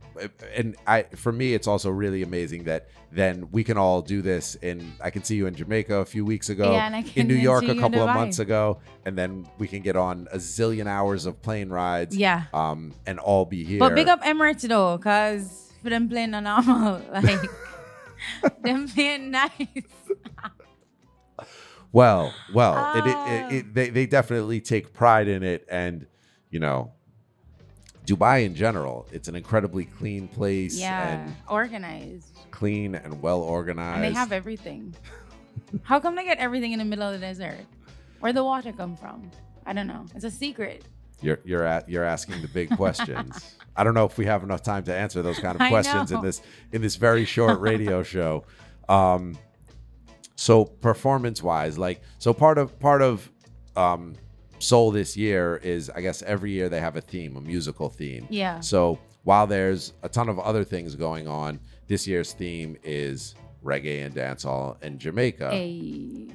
C: and i for me it's also really amazing that then we can all do this and i can see you in jamaica a few weeks ago
J: Yeah, and I
C: in new york a couple of months ago and then we can get on a zillion hours of plane rides
J: Yeah.
C: um and all be here
J: But big up Emirates though, cause for them playing a normal, like them playing nice.
C: well well it, it,
J: Ah.
C: it, it they, they definitely take pride in it and you know dubai in general it's an incredibly clean place
J: Yeah,
C: and
J: organized,
C: clean and well organized
J: and they have everything. How come they get everything in the middle of the desert? Where the water come from? I don't know. It's a secret.
C: You're you're at you're asking the big questions. I don't know if we have enough time to answer those kind of questions in this in this very short radio show. Um, so performance wise, like so part of part of um, Sole this year is I guess every year they have a theme, a musical theme.
J: Yeah.
C: So while there's a ton of other things going on, this year's theme is reggae and dancehall in Jamaica.
J: Hey,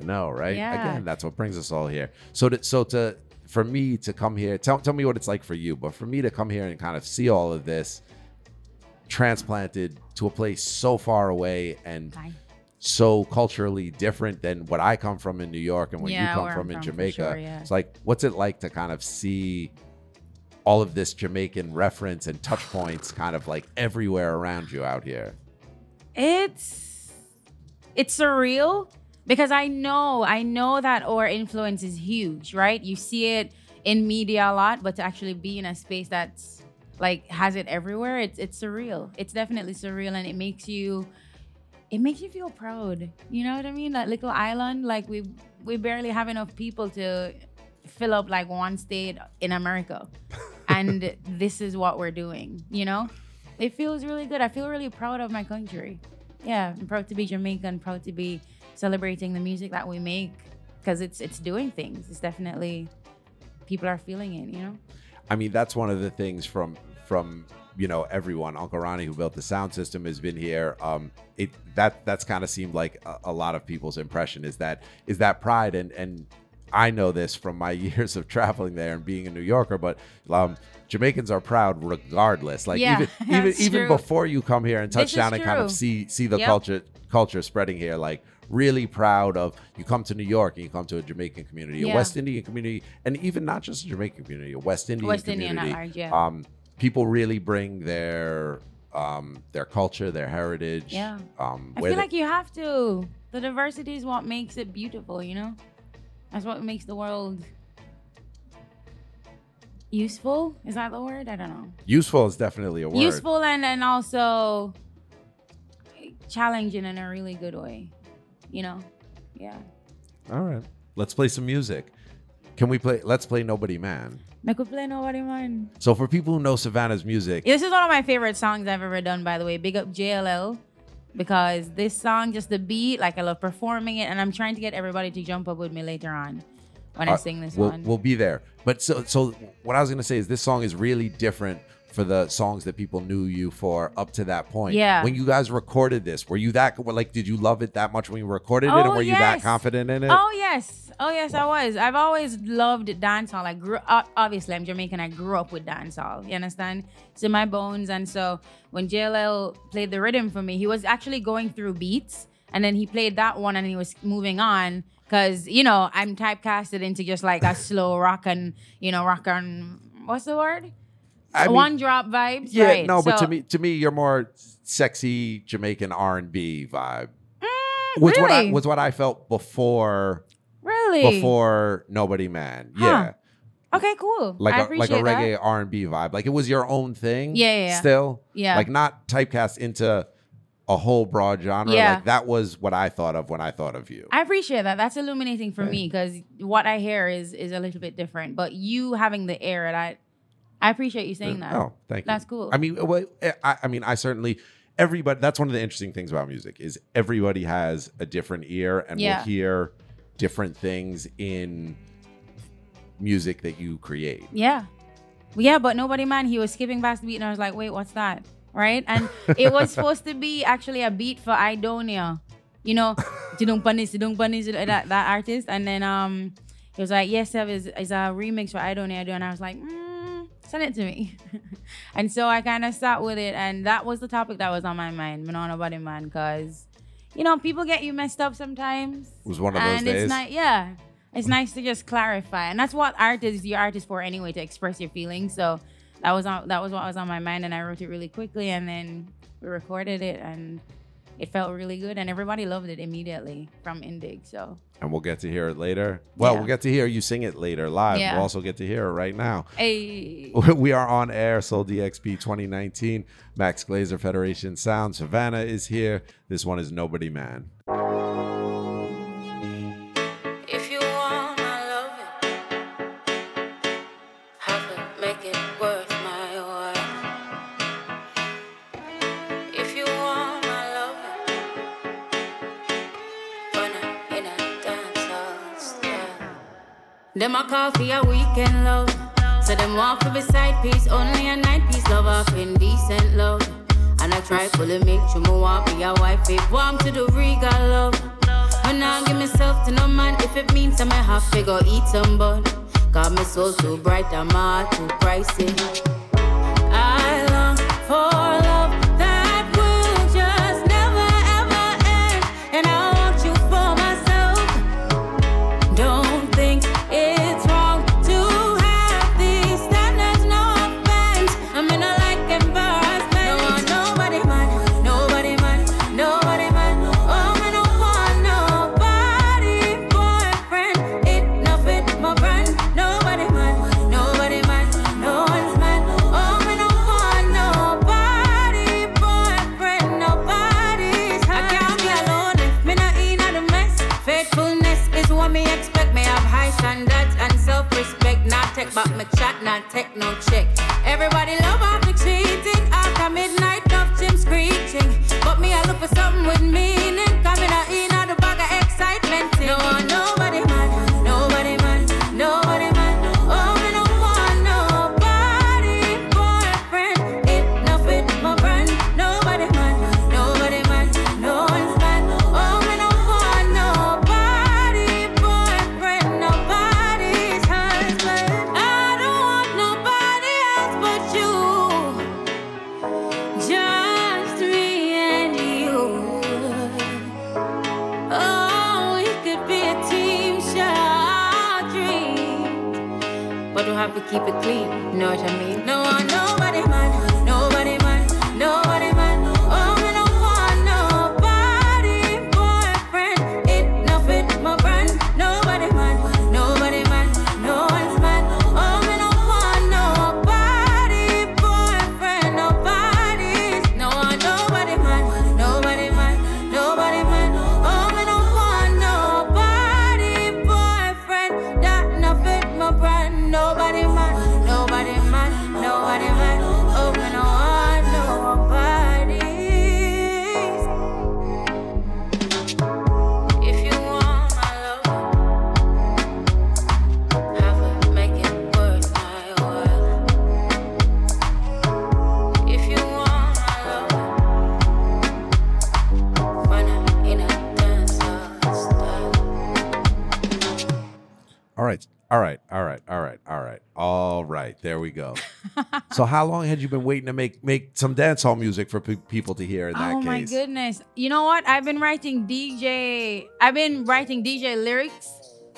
C: I know, right?
J: Yeah.
C: Again, that's what brings us all here. So to, so to for me to come here, tell tell me what it's like for you, but for me to come here and kind of see all of this transplanted to a place so far away and
J: Hi.
C: So culturally different than what I come from in New York and what
J: Yeah,
C: you come from
J: I'm
C: in
J: from,
C: Jamaica.
J: sure, yeah.
C: It's like what's it like to kind of see all of this Jamaican reference and touch points kind of like everywhere around you out here.
J: it's it's surreal because I know I know that our influence is huge, right? You see it in media a lot, but to actually be in a space that's like has it everywhere, it's it's surreal. It's definitely surreal, and it makes you it makes you feel proud. You know what I mean? That little island, like we we barely have enough people to fill up like one state in America, and this is what we're doing. You know, it feels really good. I feel really proud of my country. Yeah, I'm proud to be Jamaican. Proud to be celebrating the music that we make because it's it's doing things. It's definitely people are feeling it. You know.
C: I mean, that's one of the things from from you know everyone. Uncle Ronnie, who built the sound system, has been here. Um, it that that's kind of seemed like a, a lot of people's impression is that is that pride and and I know this from my years of traveling there and being a New Yorker, but um, Jamaicans are proud regardless. Like
J: Yeah,
C: even even even before you come here and touch down and kind of see see the
J: Yep.
C: culture culture spreading here, like really proud of you come to New York and you come to a Jamaican community, a West Indian community, and even not just a Jamaican community, a West Indian
J: West
C: community.
J: large, yeah.
C: Um, people really bring their um, their culture, their heritage.
J: Yeah.
C: Um,
J: I feel like you have to. The diversity is what makes it beautiful, you know? That's what makes the world useful. Is that the word? I don't know.
C: useful is definitely a word.
J: Useful and, and also challenging in a really good way, you know? Yeah.
C: All right, let's play some music. Can we play? Let's play Nobody Man.
L: Could play nobody man.
C: So for people who know Sevana's music,
L: This is one of my favorite songs I've ever done, by the way. Big up JLL. Because this song, just the beat, like I love performing it, and I'm trying to get everybody to jump up with me later on when I
C: uh,
L: sing this
C: we'll,
L: one.
C: we'll be there. But so so what I was gonna say is this song is really different for the songs that people knew you for up to that point.
L: Yeah.
C: When you guys recorded this, were you that like did you love it that much when you recorded it,
L: Oh,
C: and were you that confident in it?
L: Oh yes, oh yes, I was. I've always loved dancehall. I grew up. Obviously, I'm Jamaican. I grew up with dancehall. You understand? It's in my bones. And so when JLL played the rhythm for me, he was actually going through beats, and then he played that one, and he was moving on. Cause you know I'm typecasted into just like a slow rock and you know rock and what's the word?
C: I mean,
L: one drop vibes.
C: Yeah,
L: right.
C: no, but to me to me you're more sexy Jamaican R and B vibe.
L: Mm,
C: Was what I was what I felt before
L: really
C: before Nobody Man.
L: Huh.
C: Yeah.
L: Okay, cool.
C: Like a like a
L: that.
C: reggae R and B vibe. Like it was your own thing.
L: Yeah, yeah, yeah.
C: Still.
L: Yeah.
C: Like not typecast into a whole broad genre.
L: Yeah.
C: Like that was what I thought of when I thought of you.
L: I appreciate that. That's illuminating for me because what I hear is is a little bit different. But you having the air, and I, I appreciate you saying that.
C: Oh, thank you.
L: That's cool.
C: I mean, well, I, I mean, I certainly everybody. That's one of the interesting things about music is everybody has a different ear and
L: Yeah.
C: will hear different things in music that you create.
L: Yeah. Yeah, but nobody man, he was skipping past the beat and I was like, wait, what's that? Right? And it was supposed to be actually a beat for Idonia. You know, Tidung Panis, Tidung Panis, that, that artist. And then um he was like, yes, Sev is, is a remix for Idonia. And I was like, mm, send it to me. and so I kind of sat with it. And that was the topic that was on my mind, me know nobody man, because, you know, people get you messed up sometimes.
C: It was one of those
L: and
C: days.
L: it's nice, yeah. It's nice to just clarify, and that's what art is. Your art is for anyway to express your feelings. So that was on, that was what was on my mind, and I wrote it really quickly, and then we recorded it, and it felt really good, and everybody loved it immediately from Indig. So
C: and we'll get to hear it later. Well,
L: Yeah.
C: we'll get to hear you sing it later live.
L: Yeah.
C: We'll also get to hear it right now.
L: hey,
C: We are on air, Sole DXB 2019, Max Glazer Federation Sound. Sevana is here. This one is Nobody Man.
J: Them a call for a weekend love. So them want for beside piece, only a night piece love off indecent love. And I try fully make sure me want be a wife if warm to the regal love. When I give myself to no man if it means I have to go eat some bun. Got my soul too bright my heart too pricey. I long for
C: so, how long had you been waiting to make make some dance hall music for pe- people to hear? In that
J: oh
C: case,
J: my goodness. You know what? I've been writing DJ. I've been writing DJ lyrics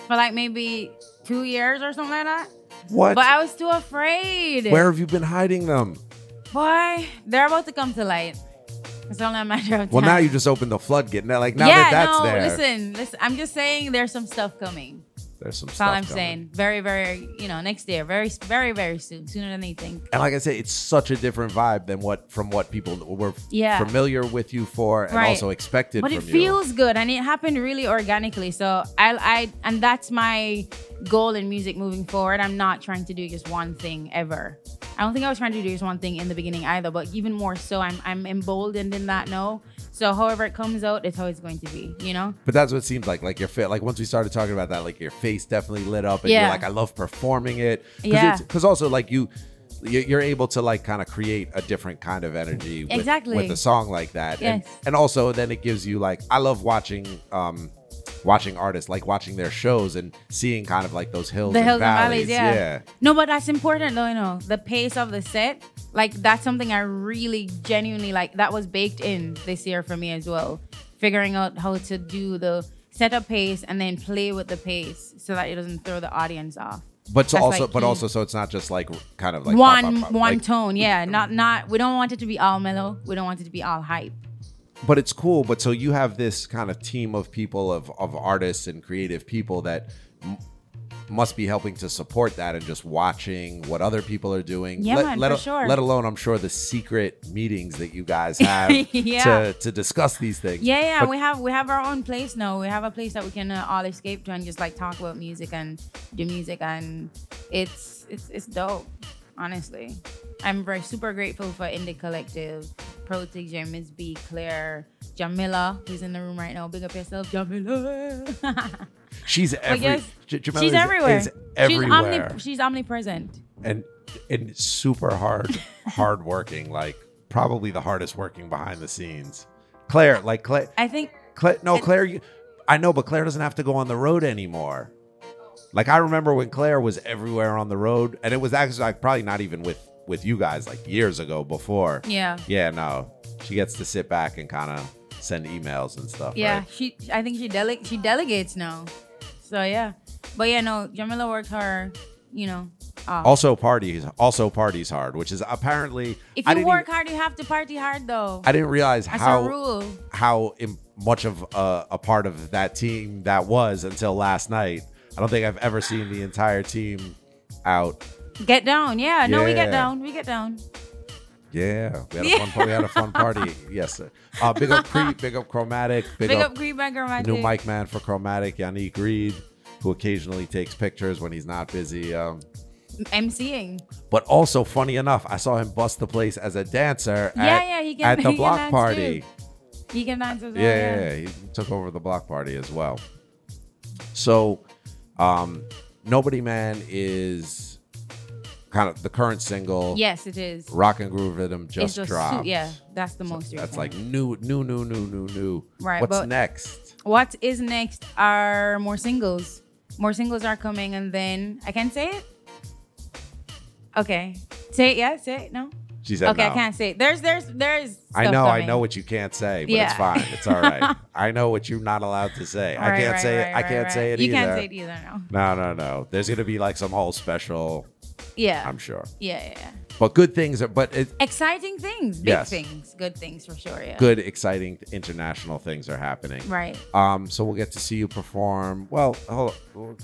J: for like maybe two years or something like that.
C: what?
J: But I was too afraid.
C: Where have you been hiding them?
J: Boy, they're about to come to light. It's only a matter of time.
C: Well, now you just opened the floodgate. Now, like now
J: yeah,
C: that that's
J: no,
C: there,
J: listen, listen. I'm just saying there's some stuff coming.
C: There's some
J: That's
C: stuff.
J: all I'm
C: coming.
J: saying. Very, very, you know, next year. Very, very, very soon. Sooner than you think.
C: And like I said, it's such a different vibe than what from what people were
J: Yeah.
C: familiar with you for, and
J: Right.
C: also expected
J: but
C: from
J: it
C: you.
J: feels good and it happened really organically so I, I and that's my goal in music moving forward i'm not trying to do just one thing ever i don't think i was trying to do just one thing in the beginning either but even more so i'm i'm emboldened in that no so however it comes out it's always going to be you know
C: But that's what it seems like. Like your fit. Like once we started talking about that, like your face definitely lit up, and you're like, I love performing it. Cause
J: Yeah.
C: Because also like you, you- you're able to like kind of create a different kind of energy with,
J: Exactly.
C: with a song like that. And,
J: Yes.
C: and also then it gives you like I love watching um watching artists like watching their shows and seeing kind of like those hills,
J: the
C: and,
J: hills
C: valleys.
J: and valleys yeah. no but that's important though you know the pace of the set like that's something i really genuinely like that was baked in this year for me as well figuring out how to do the setup pace and then play with the pace so that it doesn't throw the audience off
C: But so
J: That's,
C: also,
J: like,
C: but also, so it's not just like kind of like
J: one
C: pop, pop, pop.
J: one
C: Like,
J: tone yeah not not we don't want it to be all mellow we don't want it to be all hype
C: but it's cool. But so you have this kind of team of people of of artists and creative people that m- must be helping to support that and just watching what other people are doing.
J: Yeah,
C: let,
J: man,
C: let,
J: for sure.
C: let alone, I'm sure the secret meetings that you guys have
J: Yeah.
C: to to discuss these things.
J: yeah yeah
C: But-
J: we have we have our own place now we have a place that we can uh, all escape to and just like talk about music and do music and it's it's it's dope honestly i'm very super grateful for indie collective Protoje miss b claire jamila who's in the room right now big up yourself jamila
C: she's every.
J: yes,
C: J- Jamila
J: she's
C: is-
J: everywhere
C: is
J: she's,
C: everywhere.
J: omni- she's omnipresent
C: and and super hard hard working like probably the hardest working behind the scenes claire like claire
J: i think
C: Claire, no, Claire. You, I know, but Claire doesn't have to go on the road anymore. Like I remember when Claire was everywhere on the road, and it was actually like probably not even with with you guys, like years ago before.
J: yeah
C: Yeah, no, she gets to sit back and kind of send emails and stuff.
J: Yeah,
C: right?
J: she. I think she dele- she delegates now. So yeah, but yeah, no, Jamila works hard. You know, off.
C: Also parties, also parties hard, which is apparently.
J: if you work
C: even-
J: hard, you have to party hard though.
C: I didn't realize
J: That's
C: how
J: rule.
C: how im- much of a, a part of that team that was until last night. I don't think I've ever seen the entire team out
J: Get down, yeah. No, we
C: Yeah.
J: get down. We get down.
C: Yeah, we had a fun. par- We had a fun party. Yes. Uh, big up Creep, big up Chromatic, big,
J: Big
C: up,
J: up Green Bag Romantic.
C: new mic man for Chromatic, Yannick Reed, who occasionally takes pictures when he's not busy. Um,
J: MCing.
C: but also, funny enough, I saw him bust the place as a dancer
J: Yeah,
C: at,
J: yeah, he can-
C: at the
J: he can
C: block
J: dance
C: party.
J: too. He can dance as well.
C: Yeah, yeah, yeah, he took over the block party as well. So, um, Nobody Man is kind of the current single.
J: Yes, it is.
C: Rock and Groove Rhythm just
J: su-
C: dropped.
J: yeah, that's the most.
C: That's like new, new, new, new, new, new.
J: Right,
C: What's next?
J: What is next are more singles. More singles are coming, and then I can't say it. Okay, say it. Yeah, say it. No.
C: She said
J: okay,
C: no.
J: I can't say it. There's, there's, there's.
C: I know, I know what you can't say, but
J: Yeah.
C: it's fine. It's all right. I know what you're not allowed to say. I can't
J: right,
C: say it. I
J: right,
C: can't
J: right.
C: say it
J: You
C: either.
J: can't say it either. No.
C: No, no, no. There's gonna be like some whole special.
J: Yeah.
C: I'm sure.
J: Yeah, yeah, yeah.
C: But good things are. But it,
J: Exciting things, big
C: Yes.
J: things, good things for sure. Yeah.
C: good, exciting international things are happening.
J: Right.
C: Um. So we'll get to see you perform. Well, hold on.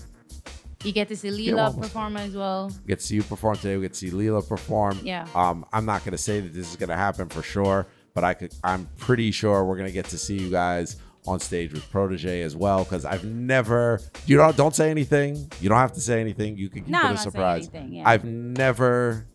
J: You get to see
C: well,
J: perform as well.
C: We get to see you perform today. We get to see Lila perform.
J: Yeah.
C: Um, I'm not gonna say that this is gonna happen for sure, but I could. I'm pretty sure we're gonna get to see you guys on stage with Protoje as well. Because I've never. You don't don't say anything. You don't have to say anything. You can keep
J: No,
C: it a surprise.
J: anything, yeah.
C: I've never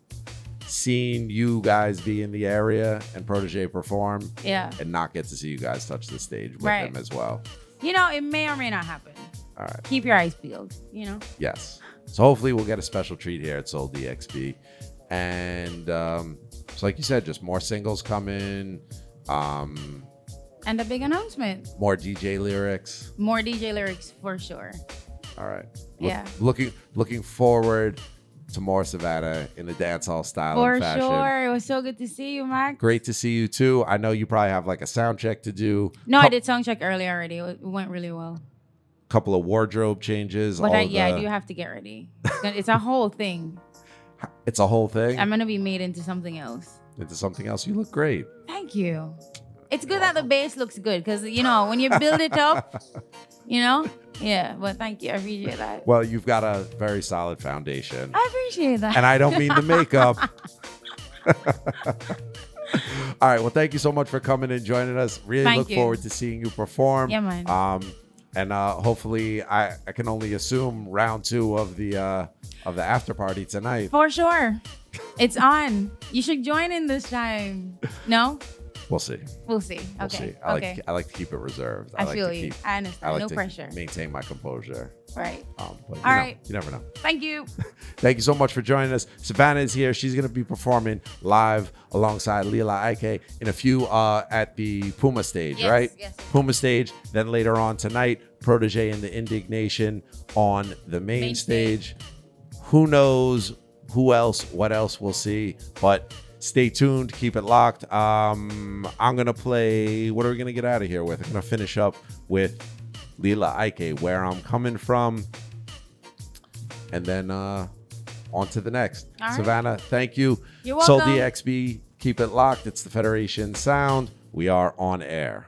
C: seen you guys be in the area and Protoje perform
J: Yeah.
C: and not get to see you guys touch the stage with
J: Right.
C: him as well.
J: You know, it may or may not happen.
C: All right.
J: Keep your eyes peeled. You know.
C: Yes. So hopefully we'll get a special treat here at Sole DXB. And um, so like you said, just more singles coming, um,
J: And a big announcement.
C: more DJ lyrics.
J: More DJ lyrics for sure.
C: All right.
J: Yeah.
C: Looking looking forward to more Sevana in the dance hall style
J: For sure. It was so good to see you, Max.
C: Great to see you too. I know you probably have like a sound check to do.
J: No, I did sound check early already. It went really well.
C: Couple of wardrobe changes.
J: But I, yeah,
C: the-
J: I do have to get ready. It's, gonna, it's a whole thing.
C: It's a whole thing.
J: I'm gonna be made into something else.
C: into something else. You look great.
J: Thank you. It's good that the base looks good because you know when you build it up, you know. Yeah, well, thank you. I appreciate that.
C: Well, you've got a very solid foundation.
J: I appreciate that.
C: and I don't mean the makeup. All right. Well, thank you so much for coming and joining us. Really
J: Thank
C: look
J: you.
C: forward to seeing you perform.
J: Yeah, man.
C: Um, and uh, hopefully, I, I can only assume round two of the uh, of the after party tonight.
J: For sure. It's on. You should join in this time. No?
C: We'll see.
J: We'll see.
C: We'll see. I like
J: okay.
C: I like to keep it reserved.
J: I
C: like
J: feel
C: to
J: you.
C: Keep,
J: I understand.
C: like
J: No
C: to
J: pressure.
C: Maintain my composure.
J: Right.
C: Um, but you
J: All
C: know. You never know.
J: Thank you.
C: Thank you so much for joining us. Sevana is here. She's going to be performing live alongside Lila Ike in a few uh, at the Puma stage,
J: Yes,
C: right?
J: yes.
C: Puma stage. Then later on tonight, Protoje and the In.Digg.Nation on the main,
J: Main
C: stage. Who knows who else, what else we'll see, but stay tuned, keep it locked. Um, I'm going to play, what are we going to get out of here with? I'm going to finish up with Lila Ike, Where I'm Coming From and then uh on to the next.
J: All right.
C: Sevana, thank you.
J: You're
C: Sole
J: welcome.
C: DXB, keep it locked. It's the Federation Sound. We are on air.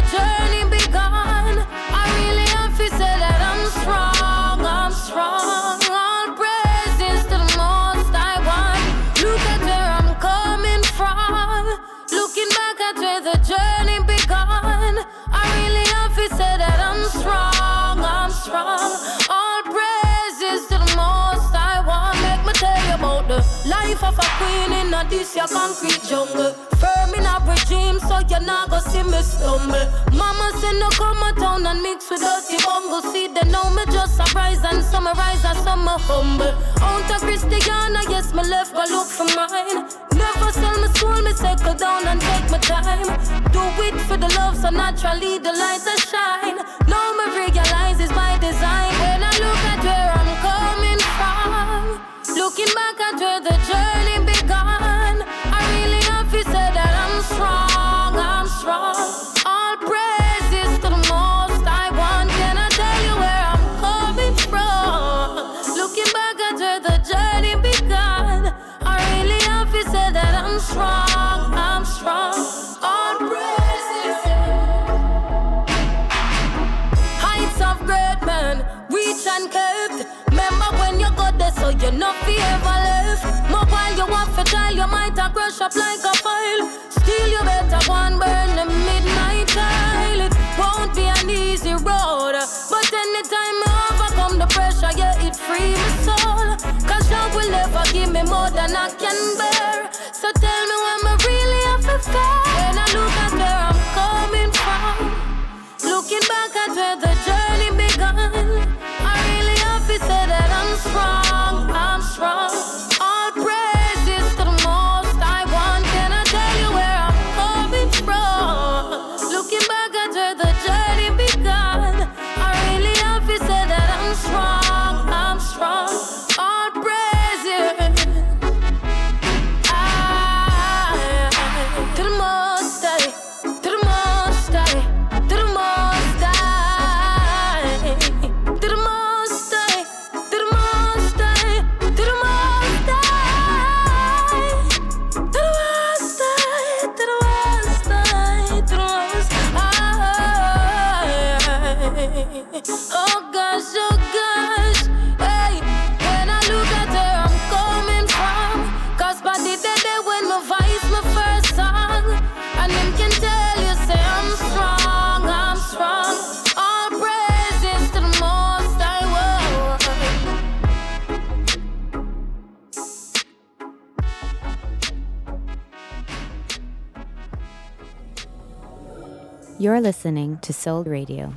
F: from life of a queen in a this your concrete jungle. Firm in a regime, so you're not gonna see me stumble. Mama said no come a town and mix with dirty bungle. See they know me just a rise and summarize and some a humble. Out of Christiana, yes, me left go look for mine. Never sell my soul, me settle down and take my time. Do it for the love, so naturally the lights are shine. Now me realize it's by design. When I look looking back where the journey crush up like a file. Still, you better go and burn the midnight tile. It won't be an easy road, but anytime you overcome the pressure, yeah, it free my soul. Cause love will never give me more than I can bear. So tell me when I really have to fair. When I look at where I'm coming from. Looking back at where the
H: You're listening to Sole Radio.